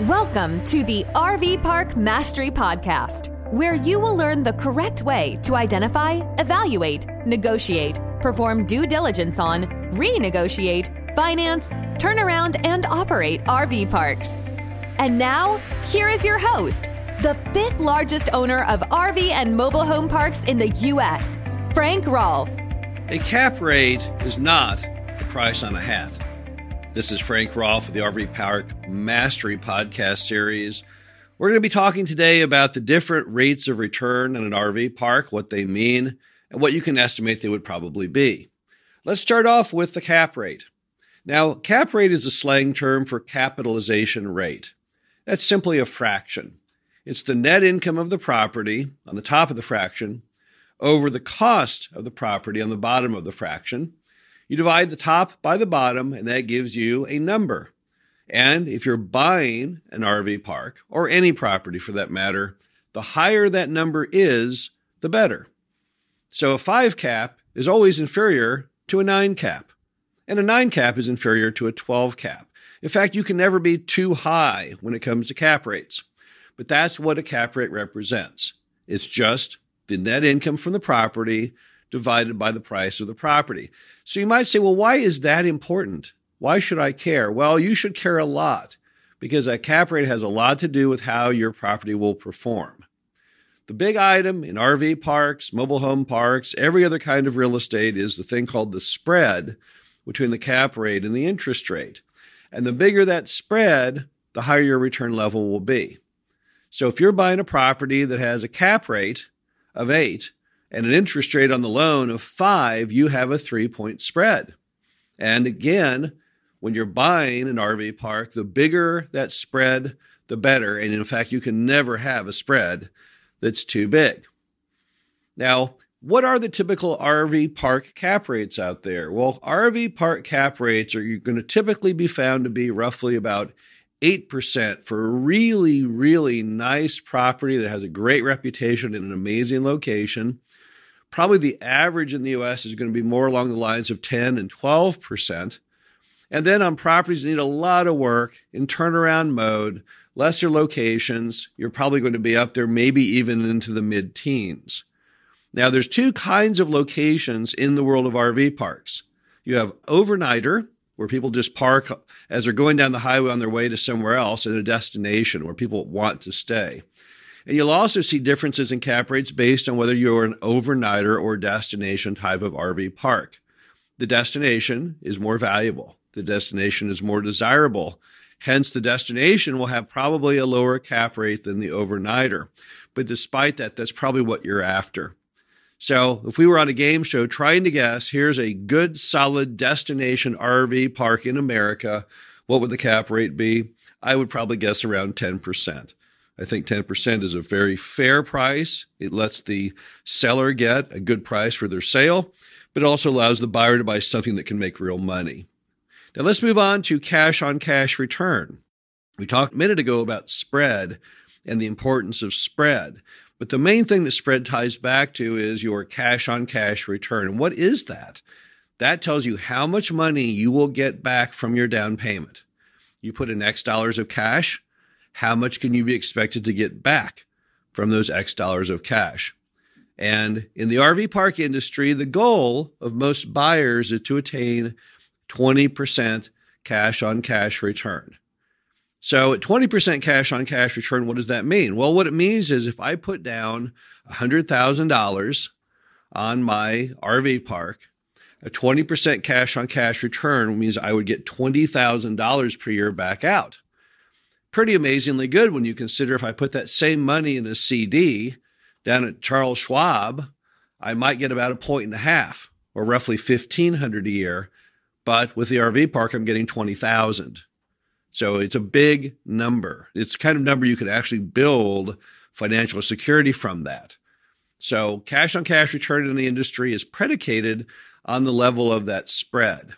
Welcome to the RV Park Mastery Podcast, where you will learn the correct way to identify, evaluate, negotiate, perform due diligence on, renegotiate, finance, turn around, and operate RV parks. And now, here is your host, the fifth largest owner of RV and mobile home parks in the U.S., Frank Rolfe. A cap rate is not the price on a hat. This is Frank Rolfe of the RV Park Mastery podcast series. We're going to be talking today about the different rates of return in an RV park, what they mean, and what you can estimate they would probably be. Let's start off with the cap rate. Now, cap rate is a slang term for capitalization rate. That's simply a fraction. It's the net income of the property on the top of the fraction over the cost of the property on the bottom of the fraction you divide the top by the bottom, and that gives you a number. And if you're buying an RV park or any property for that matter, the higher that number is, the better. So a five cap is always inferior to a nine cap, and a nine cap is inferior to a 12 cap. In fact, you can never be too high when it comes to cap rates. But that's what a cap rate represents. It's just the net income from the property divided by the price of the property. So you might say, well, why is that important? Why should I care? Well, you should care a lot because a cap rate has a lot to do with how your property will perform. The big item in RV parks, mobile home parks, every other kind of real estate is the thing called the spread between the cap rate and the interest rate. And the bigger that spread, the higher your return level will be. So if you're buying a property that has a cap rate of eight and an interest rate on the loan of five, you have a three point spread. And again, when you're buying an RV park, the bigger that spread, the better. And in fact, you can never have a spread that's too big. Now, what are the typical RV park cap rates out there? Well, RV park cap rates are going to typically be found to be roughly about 8% for a really, really nice property that has a great reputation in an amazing location. Probably the average in the US is going to be more along the lines of 10 and 12%. And then on properties that need a lot of work in turnaround mode, lesser locations, you're probably going to be up there, maybe even into the mid teens. Now, there's two kinds of locations in the world of RV parks. You have overnighter, where people just park as they're going down the highway on their way to somewhere else in a destination where people want to stay. And you'll also see differences in cap rates based on whether you're an overnighter or destination type of RV park. The destination is more valuable. The destination is more desirable. Hence, the destination will have probably a lower cap rate than the overnighter. But despite that, that's probably what you're after. So if we were on a game show trying to guess, here's a good solid destination RV park in America. What would the cap rate be? I would probably guess around 10%. I think 10% is a very fair price. It lets the seller get a good price for their sale, but it also allows the buyer to buy something that can make real money. Now let's move on to cash on cash return. We talked a minute ago about spread and the importance of spread. But the main thing that spread ties back to is your cash on cash return. And what is that? That tells you how much money you will get back from your down payment. You put in X dollars of cash, how much can you be expected to get back from those X dollars of cash? And in the RV park industry, the goal of most buyers is to attain 20% cash on cash return. So at 20% cash on cash return, what does that mean? Well, what it means is if I put down $100,000 on my RV park, a 20% cash on cash return means I would get $20,000 per year back out pretty amazingly good when you consider if I put that same money in a CD down at Charles Schwab, I might get about a point and a half or roughly 1500 a year. But with the RV park, I'm getting 20,000. So it's a big number. It's kind of number you could actually build financial security from that. So cash on cash return in the industry is predicated on the level of that spread.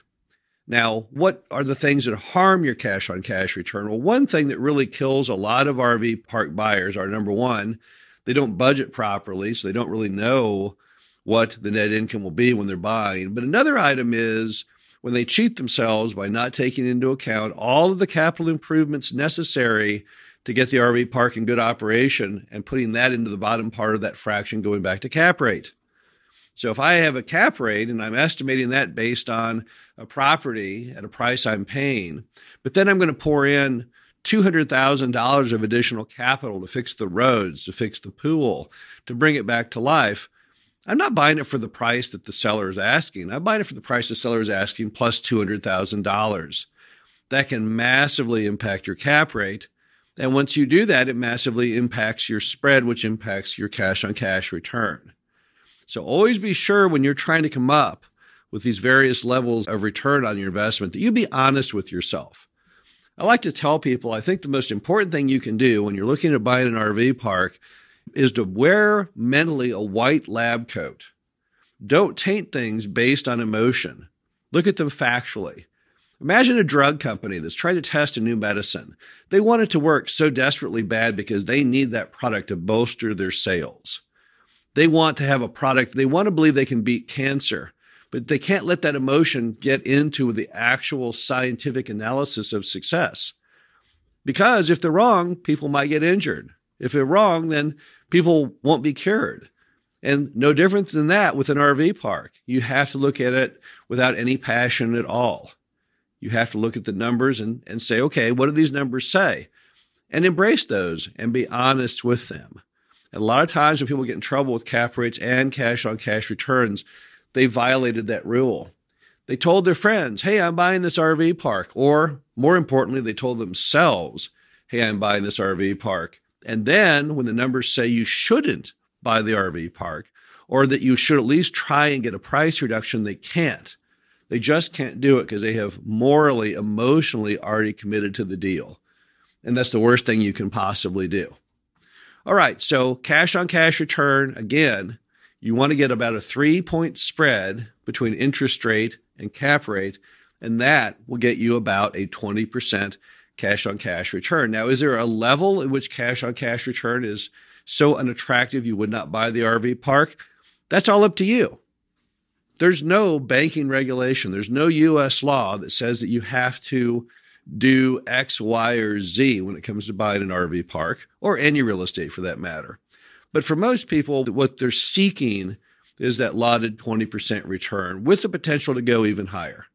Now, what are the things that harm your cash on cash return? Well, one thing that really kills a lot of RV park buyers are number one, they don't budget properly, so they don't really know what the net income will be when they're buying. But another item is when they cheat themselves by not taking into account all of the capital improvements necessary to get the RV park in good operation and putting that into the bottom part of that fraction going back to cap rate. So if I have a cap rate and I'm estimating that based on a property at a price I'm paying, but then I'm going to pour in $200,000 of additional capital to fix the roads, to fix the pool, to bring it back to life. I'm not buying it for the price that the seller is asking. I'm buying it for the price the seller is asking plus $200,000. That can massively impact your cap rate. And once you do that, it massively impacts your spread, which impacts your cash on cash return. So always be sure when you're trying to come up with these various levels of return on your investment that you be honest with yourself. I like to tell people I think the most important thing you can do when you're looking to buy an RV park is to wear mentally a white lab coat. Don't taint things based on emotion. Look at them factually. Imagine a drug company that's trying to test a new medicine. They want it to work so desperately bad because they need that product to bolster their sales. They want to have a product, they want to believe they can beat cancer but they can't let that emotion get into the actual scientific analysis of success. Because if they're wrong, people might get injured. If they're wrong, then people won't be cured. And no different than that with an RV park. You have to look at it without any passion at all. You have to look at the numbers and, and say, okay, what do these numbers say? And embrace those and be honest with them. And a lot of times when people get in trouble with cap rates and cash on cash returns, they violated that rule. They told their friends, Hey, I'm buying this RV park. Or more importantly, they told themselves, Hey, I'm buying this RV park. And then when the numbers say you shouldn't buy the RV park, or that you should at least try and get a price reduction, they can't. They just can't do it because they have morally, emotionally already committed to the deal. And that's the worst thing you can possibly do. All right. So cash on cash return, again, you want to get about a three point spread between interest rate and cap rate, and that will get you about a 20% cash on cash return. Now, is there a level in which cash on cash return is so unattractive you would not buy the RV park? That's all up to you. There's no banking regulation. There's no US law that says that you have to do X, Y, or Z when it comes to buying an RV park or any real estate for that matter. But for most people, what they're seeking is that lauded 20% return with the potential to go even higher.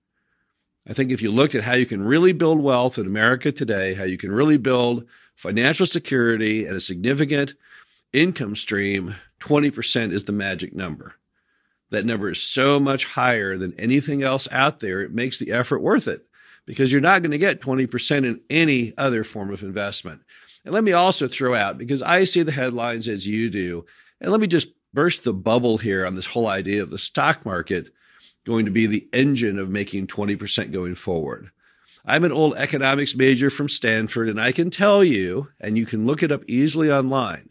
I think if you looked at how you can really build wealth in America today, how you can really build financial security and a significant income stream, 20% is the magic number. That number is so much higher than anything else out there. It makes the effort worth it because you're not going to get 20% in any other form of investment. And let me also throw out, because I see the headlines as you do, and let me just burst the bubble here on this whole idea of the stock market going to be the engine of making 20% going forward. I'm an old economics major from Stanford, and I can tell you, and you can look it up easily online,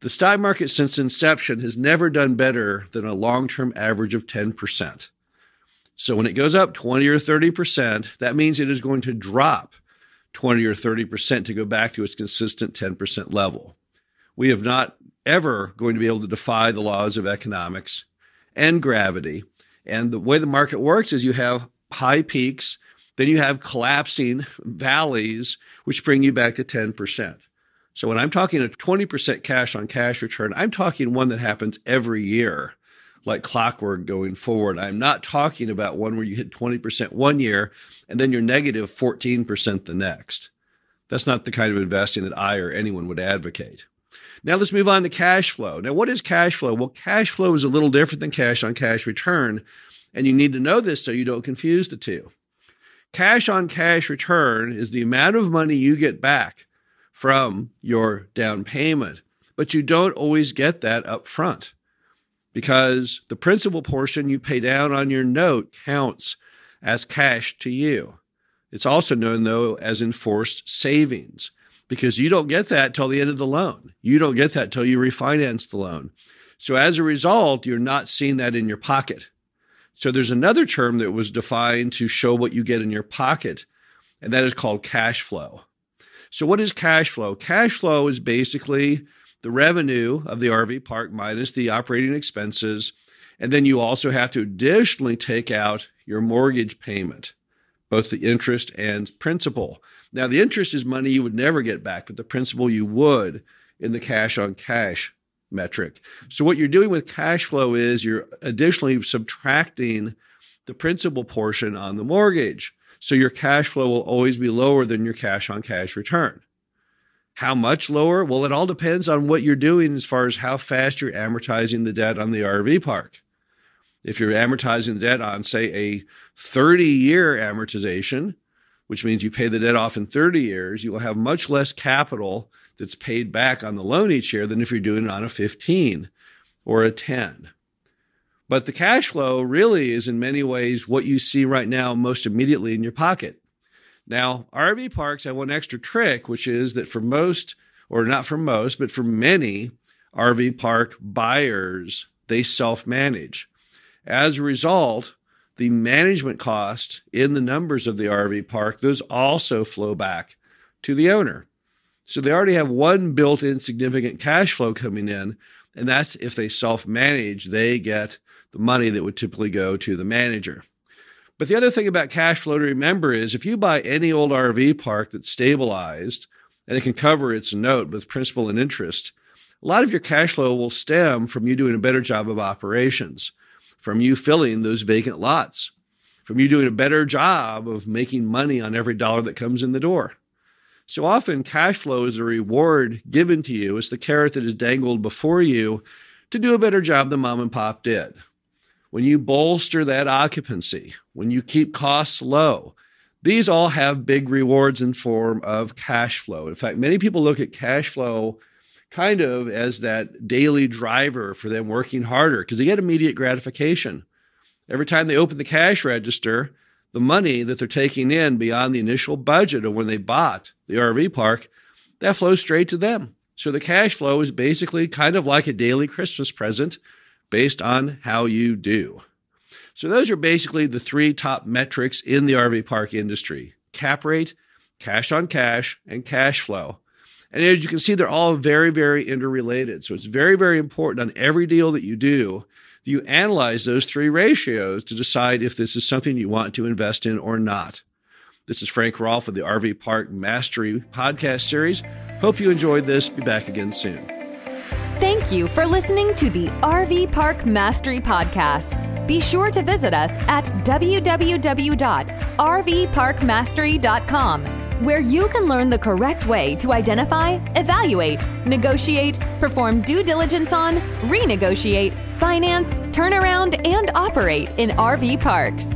the stock market since inception has never done better than a long term average of 10%. So when it goes up 20 or 30%, that means it is going to drop 20 or 30% to go back to its consistent 10% level. We have not ever going to be able to defy the laws of economics and gravity. And the way the market works is you have high peaks, then you have collapsing valleys, which bring you back to 10%. So when I'm talking a 20% cash on cash return, I'm talking one that happens every year like clockwork going forward. I'm not talking about one where you hit 20% one year and then you're negative 14% the next. That's not the kind of investing that I or anyone would advocate. Now let's move on to cash flow. Now, what is cash flow? Well, cash flow is a little different than cash on cash return. And you need to know this so you don't confuse the two. Cash on cash return is the amount of money you get back from your down payment, but you don't always get that up front because the principal portion you pay down on your note counts as cash to you. It's also known though as enforced savings because you don't get that till the end of the loan. You don't get that till you refinance the loan. So as a result, you're not seeing that in your pocket. So there's another term that was defined to show what you get in your pocket, and that is called cash flow. So what is cash flow? Cash flow is basically the revenue of the RV park minus the operating expenses. And then you also have to additionally take out your mortgage payment, both the interest and principal. Now, the interest is money you would never get back, but the principal you would in the cash on cash metric. So what you're doing with cash flow is you're additionally subtracting the principal portion on the mortgage. So your cash flow will always be lower than your cash on cash return. How much lower? Well, it all depends on what you're doing as far as how fast you're amortizing the debt on the RV park. If you're amortizing the debt on, say, a 30 year amortization, which means you pay the debt off in 30 years, you will have much less capital that's paid back on the loan each year than if you're doing it on a 15 or a 10. But the cash flow really is in many ways what you see right now most immediately in your pocket. Now, RV parks have one extra trick, which is that for most, or not for most, but for many RV park buyers, they self manage. As a result, the management cost in the numbers of the RV park, those also flow back to the owner. So they already have one built in significant cash flow coming in. And that's if they self manage, they get the money that would typically go to the manager. But the other thing about cash flow to remember is if you buy any old RV park that's stabilized and it can cover its note with principal and interest, a lot of your cash flow will stem from you doing a better job of operations, from you filling those vacant lots, from you doing a better job of making money on every dollar that comes in the door. So often, cash flow is a reward given to you. It's the carrot that is dangled before you to do a better job than mom and pop did. When you bolster that occupancy, when you keep costs low, these all have big rewards in form of cash flow. In fact, many people look at cash flow kind of as that daily driver for them working harder because they get immediate gratification. Every time they open the cash register, the money that they're taking in beyond the initial budget of when they bought the RV park, that flows straight to them. So the cash flow is basically kind of like a daily Christmas present based on how you do. So those are basically the three top metrics in the RV park industry cap rate, cash on cash, and cash flow. And as you can see, they're all very, very interrelated. So it's very, very important on every deal that you do that you analyze those three ratios to decide if this is something you want to invest in or not. This is Frank Rolfe of the RV Park Mastery podcast series. Hope you enjoyed this. Be back again soon. Thank you for listening to the RV Park Mastery podcast. Be sure to visit us at www.rvparkmastery.com, where you can learn the correct way to identify, evaluate, negotiate, perform due diligence on, renegotiate, finance, turn around, and operate in RV parks.